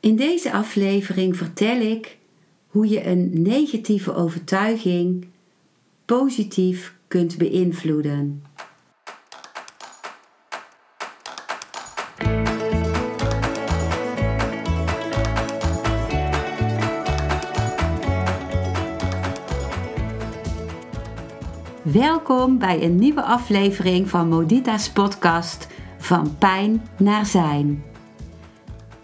In deze aflevering vertel ik hoe je een negatieve overtuiging positief kunt beïnvloeden. Welkom bij een nieuwe aflevering van Modita's podcast Van Pijn naar Zijn.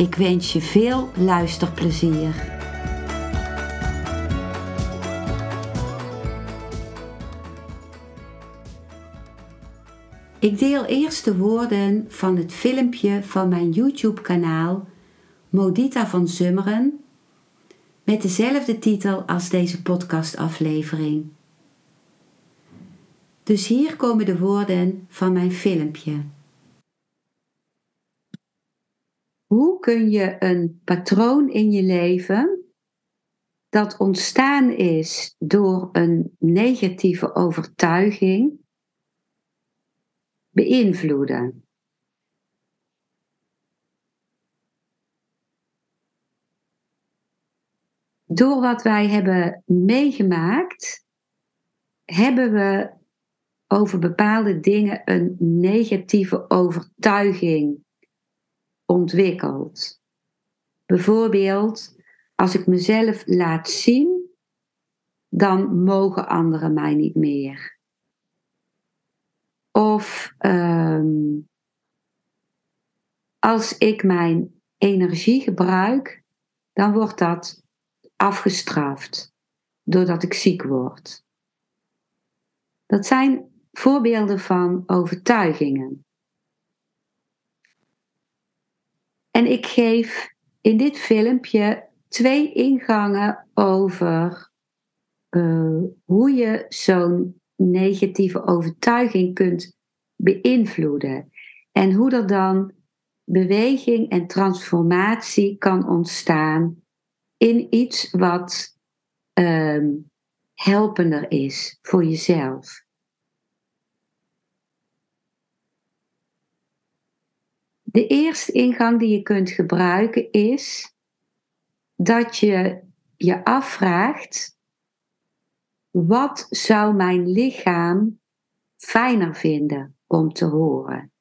Ik wens je veel luisterplezier. Ik deel eerst de woorden van het filmpje van mijn YouTube-kanaal Modita van Zummeren met dezelfde titel als deze podcastaflevering. Dus hier komen de woorden van mijn filmpje. Hoe kun je een patroon in je leven dat ontstaan is door een negatieve overtuiging beïnvloeden? Door wat wij hebben meegemaakt, hebben we over bepaalde dingen een negatieve overtuiging ontwikkeld. Bijvoorbeeld, als ik mezelf laat zien, dan mogen anderen mij niet meer. Of ehm, als ik mijn energie gebruik, dan wordt dat afgestraft doordat ik ziek word. Dat zijn voorbeelden van overtuigingen. En ik geef in dit filmpje twee ingangen over uh, hoe je zo'n negatieve overtuiging kunt beïnvloeden. En hoe er dan beweging en transformatie kan ontstaan in iets wat um, helpender is voor jezelf. De eerste ingang die je kunt gebruiken is dat je je afvraagt: wat zou mijn lichaam fijner vinden om te horen?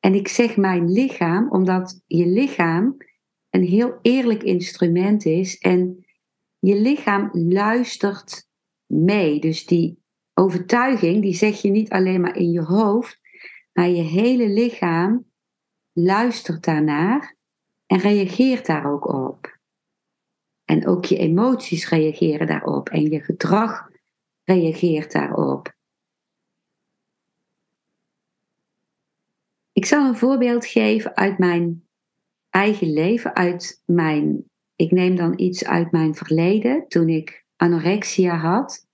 En ik zeg mijn lichaam omdat je lichaam een heel eerlijk instrument is en je lichaam luistert mee. Dus die overtuiging, die zeg je niet alleen maar in je hoofd, maar je hele lichaam luistert daarnaar en reageert daar ook op. En ook je emoties reageren daarop en je gedrag reageert daarop. Ik zal een voorbeeld geven uit mijn eigen leven, uit mijn, ik neem dan iets uit mijn verleden, toen ik anorexia had.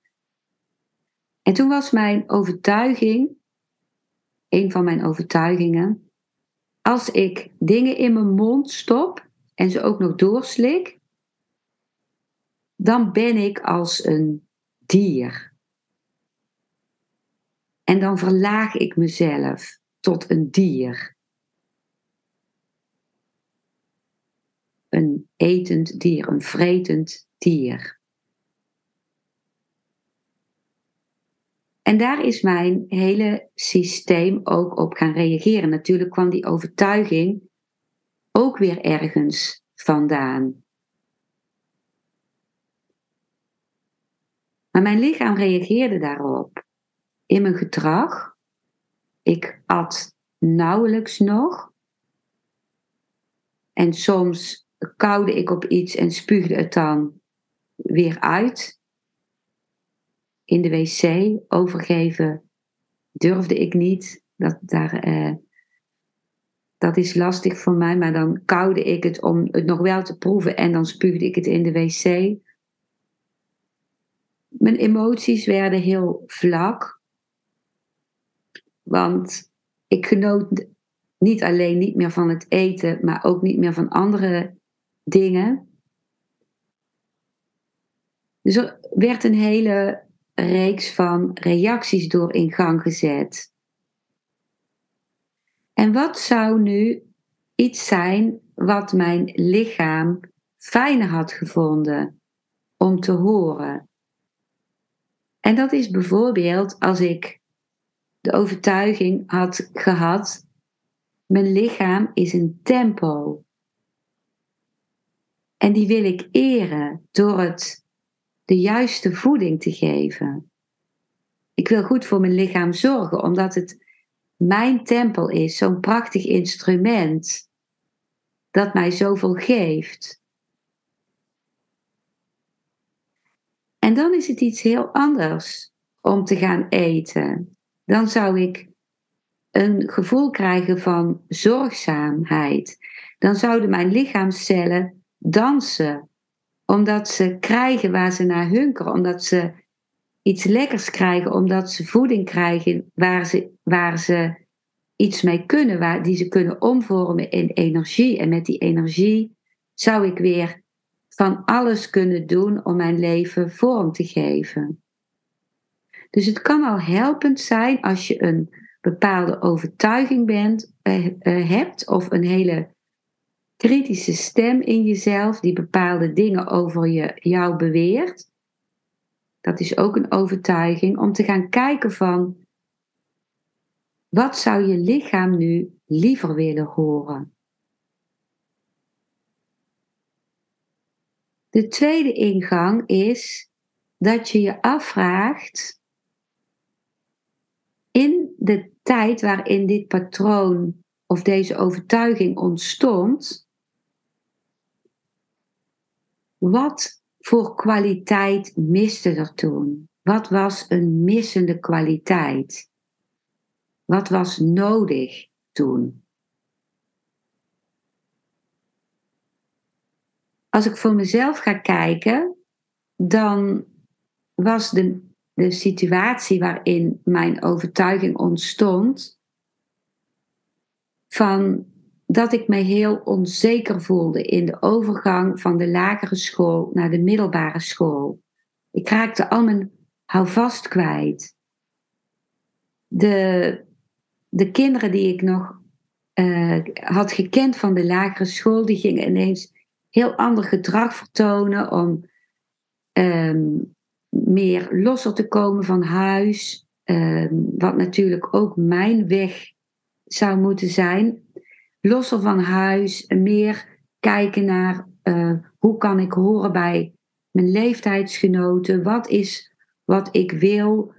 En toen was mijn overtuiging, een van mijn overtuigingen, als ik dingen in mijn mond stop en ze ook nog doorslik, dan ben ik als een dier. En dan verlaag ik mezelf tot een dier. Een etend dier, een vretend dier. En daar is mijn hele systeem ook op gaan reageren. Natuurlijk kwam die overtuiging ook weer ergens vandaan. Maar mijn lichaam reageerde daarop. In mijn gedrag. Ik at nauwelijks nog. En soms koude ik op iets en spuugde het dan weer uit in de wc overgeven durfde ik niet. Dat, daar, eh, dat is lastig voor mij, maar dan koude ik het om het nog wel te proeven en dan spuugde ik het in de wc. Mijn emoties werden heel vlak, want ik genoot niet alleen niet meer van het eten, maar ook niet meer van andere dingen. Dus er werd een hele reeks van reacties door in gang gezet. En wat zou nu iets zijn wat mijn lichaam fijner had gevonden om te horen? En dat is bijvoorbeeld als ik de overtuiging had gehad: mijn lichaam is een tempel. En die wil ik eren door het de juiste voeding te geven. Ik wil goed voor mijn lichaam zorgen, omdat het mijn tempel is, zo'n prachtig instrument dat mij zoveel geeft. En dan is het iets heel anders om te gaan eten. Dan zou ik een gevoel krijgen van zorgzaamheid. Dan zouden mijn lichaamscellen dansen, omdat ze krijgen waar ze naar hunkeren, omdat ze iets lekkers krijgen, omdat ze voeding krijgen waar ze, waar ze iets mee kunnen, waar, die ze kunnen omvormen in energie. En met die energie zou ik weer van alles kunnen doen om mijn leven vorm te geven. Dus het kan al helpend zijn als je een bepaalde overtuiging bent, eh, eh, hebt of een hele kritische stem in jezelf die bepaalde dingen over je, jou beweert. Dat is ook een overtuiging om te gaan kijken van wat zou je lichaam nu liever willen horen? De tweede ingang is dat je je afvraagt in de tijd waarin dit patroon of deze overtuiging ontstond, wat voor kwaliteit miste er toen? Wat was een missende kwaliteit? Wat was nodig toen? Als ik voor mezelf ga kijken, dan was de, de situatie waarin mijn overtuiging ontstond van dat ik me heel onzeker voelde in de overgang van de lagere school naar de middelbare school. Ik raakte al mijn houvast kwijt. De, de kinderen die ik nog uh, had gekend van de lagere school, die gingen ineens heel ander gedrag vertonen om um, meer losser te komen van huis. Um, wat natuurlijk ook mijn weg zou moeten zijn. Losser van huis, meer kijken naar uh, hoe kan ik horen bij mijn leeftijdsgenoten. Wat is wat ik wil?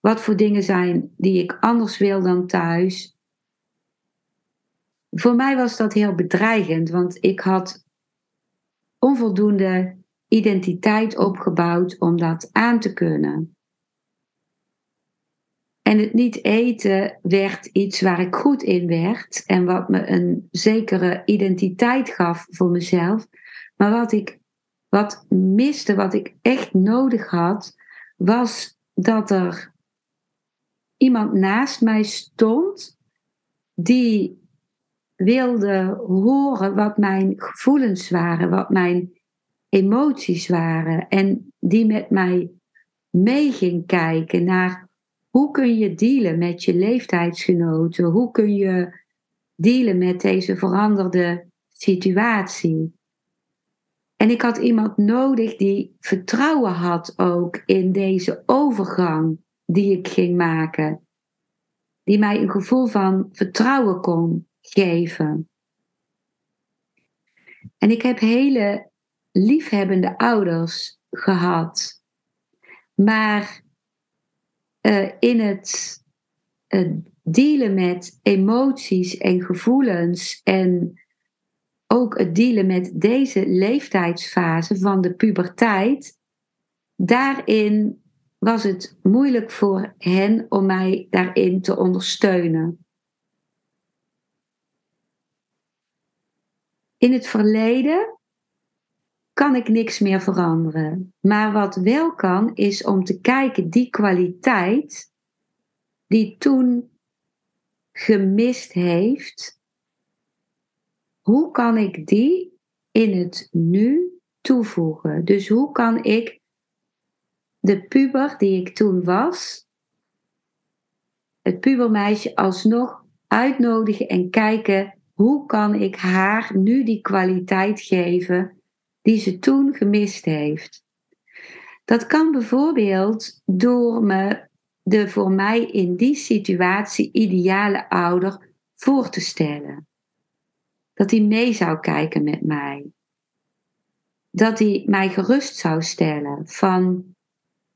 Wat voor dingen zijn die ik anders wil dan thuis? Voor mij was dat heel bedreigend, want ik had onvoldoende identiteit opgebouwd om dat aan te kunnen. En het niet eten werd iets waar ik goed in werd en wat me een zekere identiteit gaf voor mezelf. Maar wat ik wat miste, wat ik echt nodig had, was dat er iemand naast mij stond die wilde horen wat mijn gevoelens waren, wat mijn emoties waren. En die met mij mee ging kijken naar hoe kun je dealen met je leeftijdsgenoten? Hoe kun je dealen met deze veranderde situatie? En ik had iemand nodig die vertrouwen had ook in deze overgang die ik ging maken. Die mij een gevoel van vertrouwen kon geven. En ik heb hele liefhebbende ouders gehad. Maar uh, in het uh, dealen met emoties en gevoelens en ook het dealen met deze leeftijdsfase van de puberteit, daarin was het moeilijk voor hen om mij daarin te ondersteunen. in het verleden kan ik niks meer veranderen. Maar wat wel kan, is om te kijken, die kwaliteit die toen gemist heeft, hoe kan ik die in het nu toevoegen? Dus hoe kan ik de puber die ik toen was, het pubermeisje alsnog uitnodigen en kijken hoe kan ik haar nu die kwaliteit geven die ze toen gemist heeft. Dat kan bijvoorbeeld door me de voor mij in die situatie ideale ouder voor te stellen. Dat hij mee zou kijken met mij. Dat hij mij gerust zou stellen van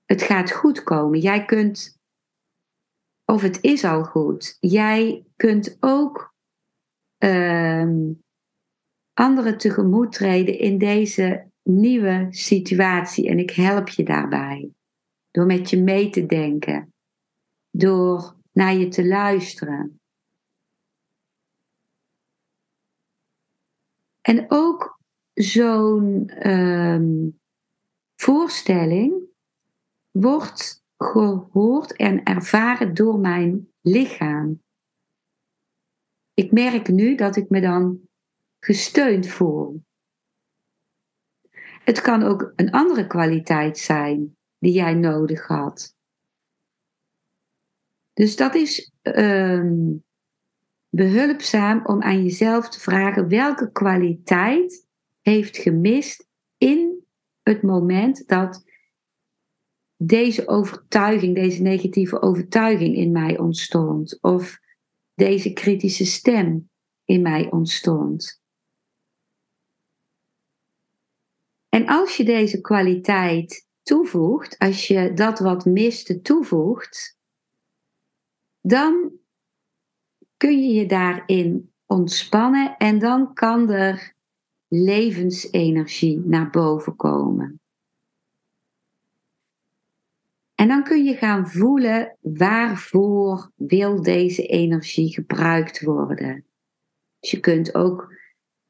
het gaat goed komen. Jij kunt, of het is al goed, jij kunt ook uh, anderen tegemoet treden in deze nieuwe situatie. En ik help je daarbij. Door met je mee te denken. Door naar je te luisteren. En ook zo'n um, voorstelling wordt gehoord en ervaren door mijn lichaam. Ik merk nu dat ik me dan gesteund voel. Het kan ook een andere kwaliteit zijn die jij nodig had. Dus dat is um, behulpzaam om aan jezelf te vragen welke kwaliteit heeft gemist in het moment dat deze overtuiging, deze negatieve overtuiging in mij ontstond. Of deze kritische stem in mij ontstond. En als je deze kwaliteit toevoegt, als je dat wat miste toevoegt, dan kun je je daarin ontspannen en dan kan er levensenergie naar boven komen. En dan kun je gaan voelen waarvoor wil deze energie gebruikt worden. Dus je kunt ook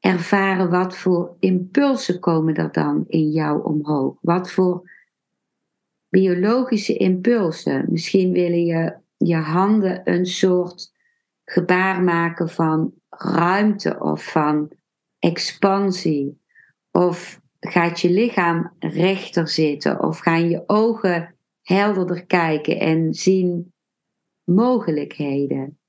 ervaren wat voor impulsen komen er dan in jou omhoog. Wat voor biologische impulsen. Misschien willen je je handen een soort gebaar maken van ruimte of van expansie. Of gaat je lichaam rechter zitten of gaan je ogen helderder kijken en zien mogelijkheden.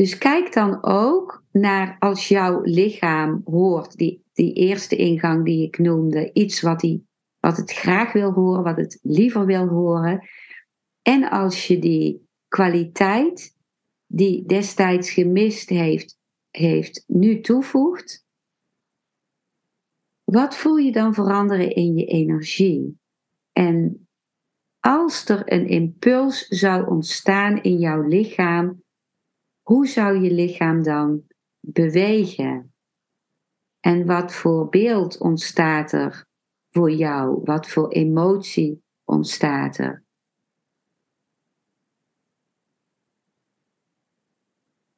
Dus kijk dan ook naar als jouw lichaam hoort, die, die eerste ingang die ik noemde, iets wat, die, wat het graag wil horen, wat het liever wil horen. En als je die kwaliteit die destijds gemist heeft, heeft nu toevoegt, wat voel je dan veranderen in je energie? En als er een impuls zou ontstaan in jouw lichaam, hoe zou je lichaam dan bewegen? En wat voor beeld ontstaat er voor jou? Wat voor emotie ontstaat er?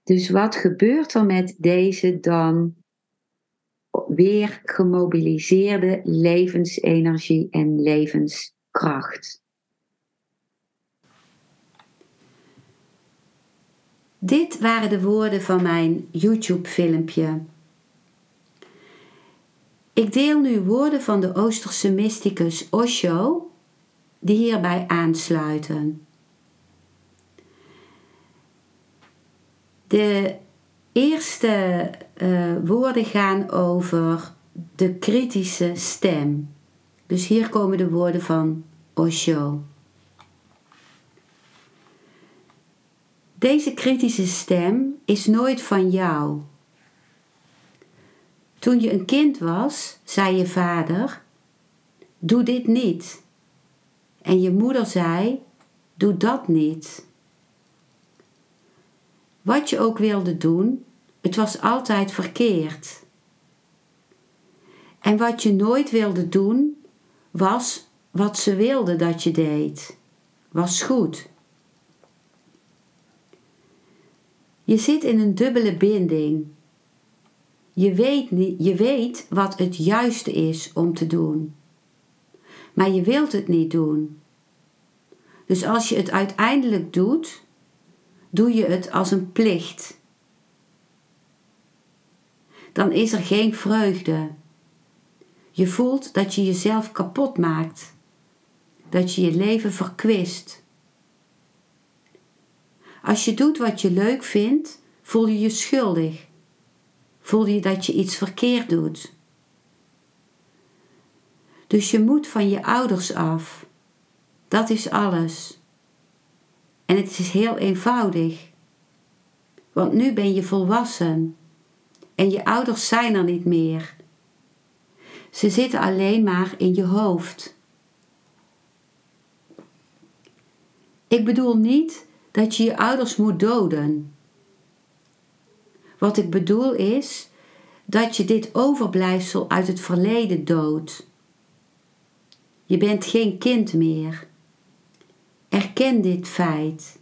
Dus wat gebeurt er met deze dan weer gemobiliseerde levensenergie en levenskracht? Dit waren de woorden van mijn YouTube-filmpje. Ik deel nu woorden van de Oosterse mysticus Osho, die hierbij aansluiten. De eerste uh, woorden gaan over de kritische stem. Dus hier komen de woorden van Osho. Deze kritische stem is nooit van jou. Toen je een kind was, zei je vader: Doe dit niet. En je moeder zei: Doe dat niet. Wat je ook wilde doen, het was altijd verkeerd. En wat je nooit wilde doen, was wat ze wilde dat je deed. Was goed. Je zit in een dubbele binding. Je weet, je weet wat het juiste is om te doen. Maar je wilt het niet doen. Dus als je het uiteindelijk doet, doe je het als een plicht. Dan is er geen vreugde. Je voelt dat je jezelf kapot maakt, dat je je leven verkwist. Als je doet wat je leuk vindt, voel je je schuldig. Voel je dat je iets verkeerd doet. Dus je moet van je ouders af. Dat is alles. En het is heel eenvoudig. Want nu ben je volwassen en je ouders zijn er niet meer. Ze zitten alleen maar in je hoofd. Ik bedoel niet dat je je ouders moet doden. Wat ik bedoel is dat je dit overblijfsel uit het verleden doodt. Je bent geen kind meer. Erken dit feit.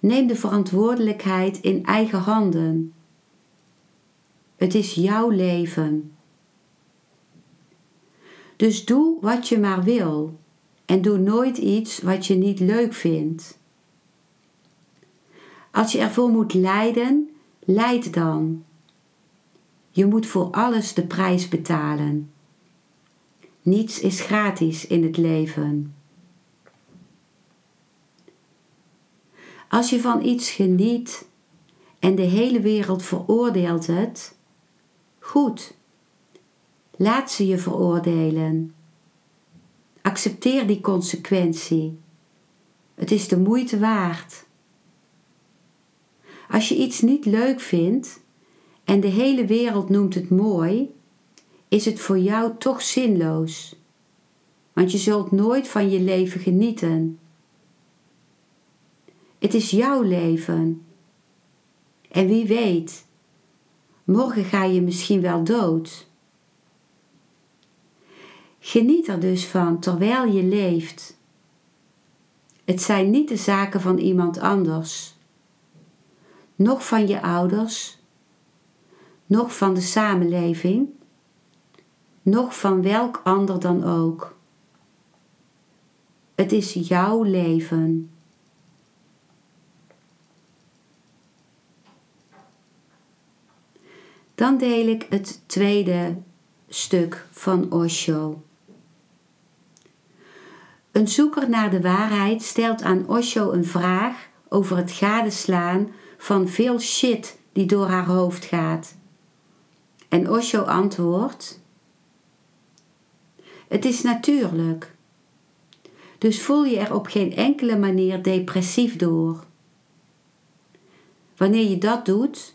Neem de verantwoordelijkheid in eigen handen. Het is jouw leven. Dus doe wat je maar wil en doe nooit iets wat je niet leuk vindt. Als je ervoor moet lijden, lijd dan. Je moet voor alles de prijs betalen. Niets is gratis in het leven. Als je van iets geniet en de hele wereld veroordeelt het, goed. Laat ze je veroordelen. Accepteer die consequentie. Het is de moeite waard. Als je iets niet leuk vindt en de hele wereld noemt het mooi, is het voor jou toch zinloos. Want je zult nooit van je leven genieten. Het is jouw leven. En wie weet, morgen ga je misschien wel dood. Geniet er dus van terwijl je leeft. Het zijn niet de zaken van iemand anders, noch van je ouders, noch van de samenleving, noch van welk ander dan ook. Het is jouw leven. Dan deel ik het tweede stuk van Osho. Een zoeker naar de waarheid stelt aan Osho een vraag over het gadeslaan van veel shit die door haar hoofd gaat. En Osho antwoordt: Het is natuurlijk. Dus voel je er op geen enkele manier depressief door. Wanneer je dat doet,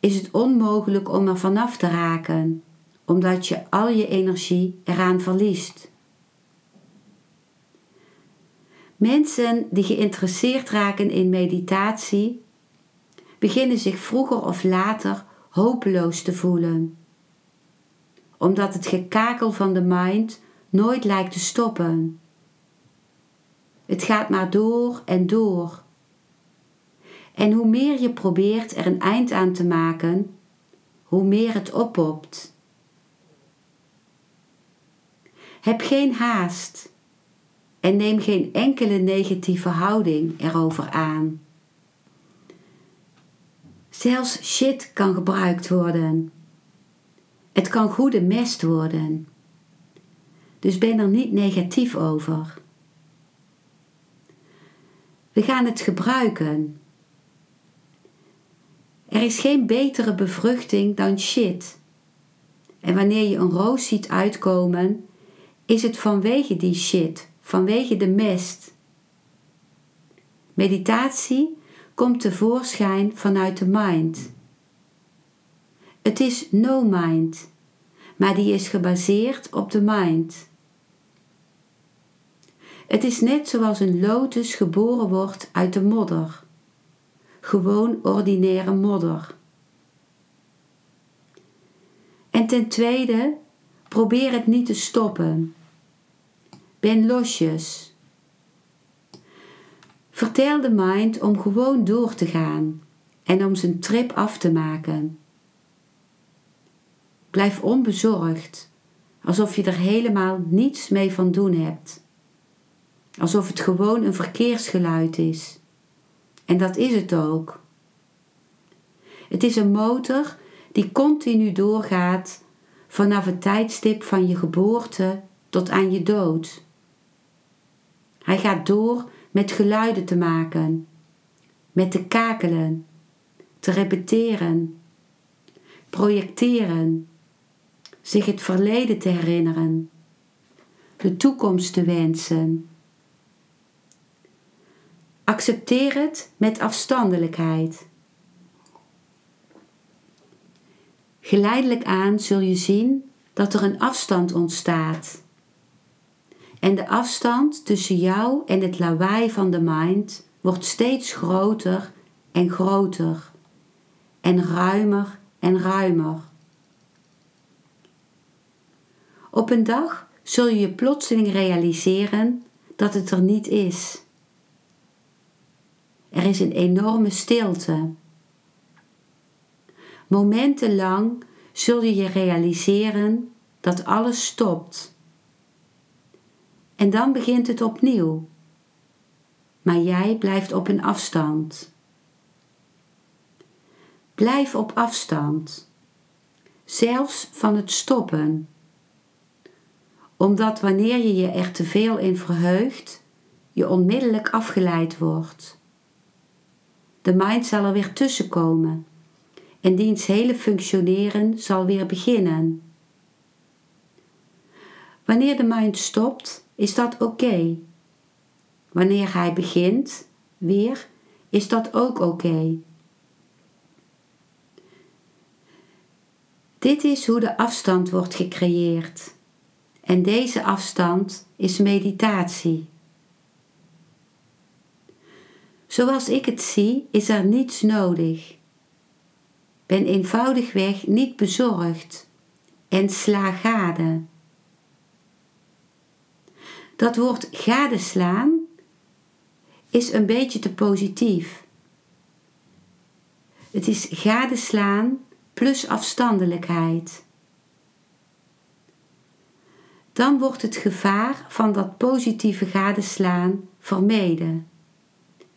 is het onmogelijk om er vanaf te raken, omdat je al je energie eraan verliest. Mensen die geïnteresseerd raken in meditatie beginnen zich vroeger of later hopeloos te voelen, omdat het gekakel van de mind nooit lijkt te stoppen. Het gaat maar door en door. En hoe meer je probeert er een eind aan te maken, hoe meer het oppopt. Heb geen haast en neem geen enkele negatieve houding erover aan. Zelfs shit kan gebruikt worden. Het kan goede mest worden. Dus ben er niet negatief over. We gaan het gebruiken. Er is geen betere bevruchting dan shit. En wanneer je een roos ziet uitkomen, is het vanwege die shit, vanwege de mest. Meditatie komt tevoorschijn vanuit de mind. Het is no mind, maar die is gebaseerd op de mind. Het is net zoals een lotus geboren wordt uit de modder. Gewoon ordinaire modder. En ten tweede, probeer het niet te stoppen. Ben losjes. Vertel de mind om gewoon door te gaan en om zijn trip af te maken. Blijf onbezorgd, alsof je er helemaal niets mee van doen hebt. Alsof het gewoon een verkeersgeluid is. En dat is het ook. Het is een motor die continu doorgaat vanaf het tijdstip van je geboorte tot aan je dood. Hij gaat door met geluiden te maken, met te kakelen, te repeteren, projecteren, zich het verleden te herinneren, de toekomst te wensen. Accepteer het met afstandelijkheid. Geleidelijk aan zul je zien dat er een afstand ontstaat. En de afstand tussen jou en het lawaai van de mind wordt steeds groter en groter en ruimer en ruimer. Op een dag zul je je plotseling realiseren dat het er niet is. Er is een enorme stilte. Momentenlang zul je je realiseren dat alles stopt. En dan begint het opnieuw. Maar jij blijft op een afstand. Blijf op afstand, zelfs van het stoppen, omdat wanneer je je er te veel in verheugt, je onmiddellijk afgeleid wordt. De mind zal er weer tussenkomen en diens hele functioneren zal weer beginnen. Wanneer de mind stopt, is dat oké. Wanneer hij begint, weer, is dat ook oké. Dit is hoe de afstand wordt gecreëerd. En deze afstand is meditatie. Zoals ik het zie, is er niets nodig. Ben eenvoudigweg niet bezorgd en sla gade. Dat woord gadeslaan is een beetje te positief. Het is gadeslaan plus afstandelijkheid. Dan wordt het gevaar van dat positieve gadeslaan vermeden.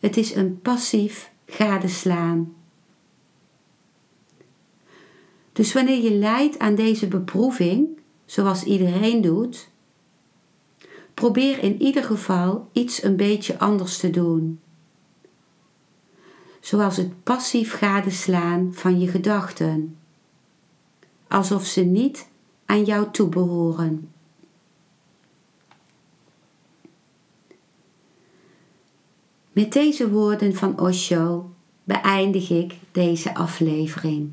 Het is een passief gadeslaan. Dus wanneer je lijdt aan deze beproeving, zoals iedereen doet, probeer in ieder geval iets een beetje anders te doen. Zoals het passief gadeslaan van je gedachten, alsof ze niet aan jou toebehoren. Met deze woorden van Osho beëindig ik deze aflevering.